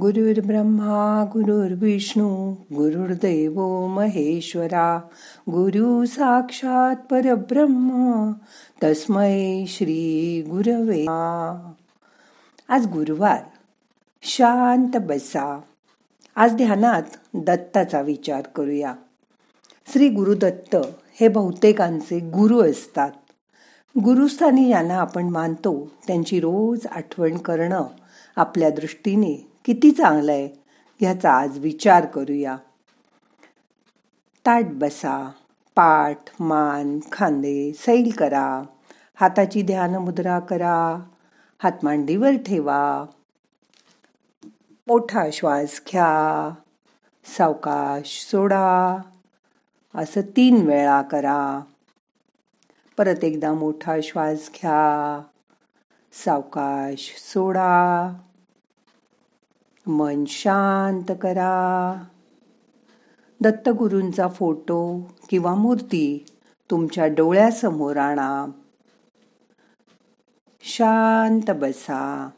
गुरुर्ब्रह्मा गुरुर्विष्णू गुरुर्दैव महेश्वरा गुरु साक्षात परब्रह्म तस्मै श्री गुरवे आज गुरुवार शांत बसा. आज ध्यानात दत्ताचा विचार करूया. श्री गुरुदत्त हे बहुतेकांचे गुरु असतात. गुरुस्थानी यांना आपण मानतो त्यांची रोज आठवण करणं आपल्या दृष्टीने किती चांगलं आहे ह्याचा आज विचार करूया. ताट बसा पाठ मान खांदे सैल करा हाताची ध्यान मुद्रा करा हात मांडीवर ठेवा. मोठा श्वास घ्या सावकाश सोडा असं तीन वेळा करा. परत एकदा मोठा श्वास घ्या सावकाश सोडा. मन शांत करा. दत्तगुरूंचा फोटो किंवा मूर्ती तुमच्या डोळ्यासमोर आणा. शांत बसा.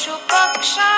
পশু পক্ষা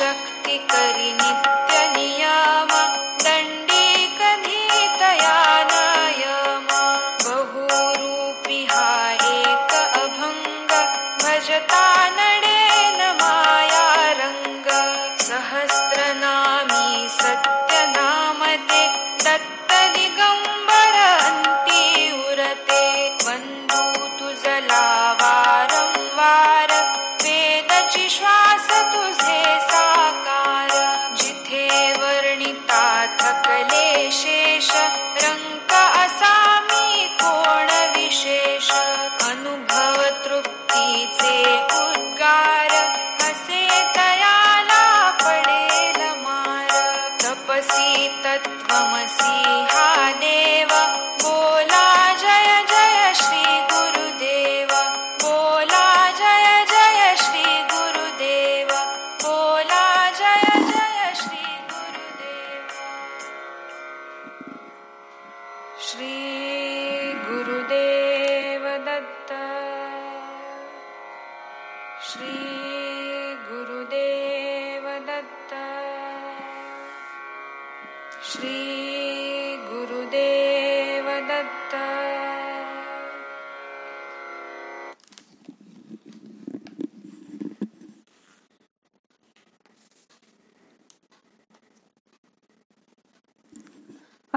यथाशक्ती करी नित्य see.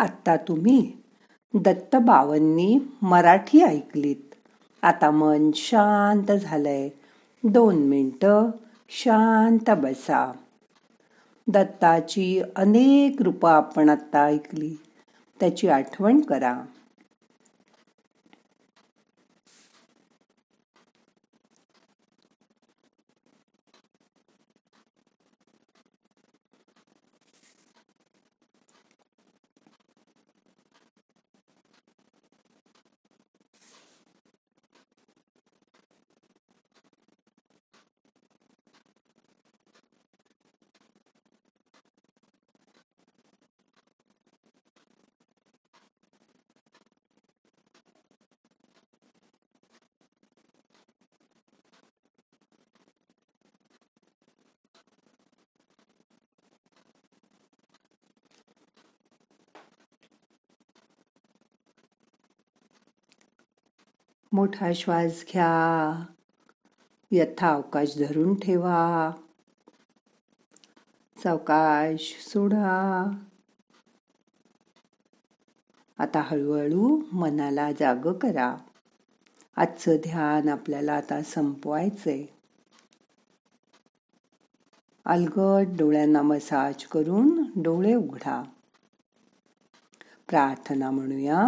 आत्ता तुम्ही दत्त बावन्नी मराठी ऐकलीत. आता मन शांत झालंय. दोन मिनटं शांत बसा. दत्ताची अनेक रूपं आपण आत्ता ऐकली. त्याची आठवण करा. मोठा श्वास घ्या. यथा अवकाश धरून ठेवा. सावकाश सोडा. आता हळूहळू मनाला जाग करा. आजचं ध्यान आपल्याला आता संपवायचंय. अलगट डोळ्यांना मसाज करून डोळे उघडा. प्रार्थना म्हणूया.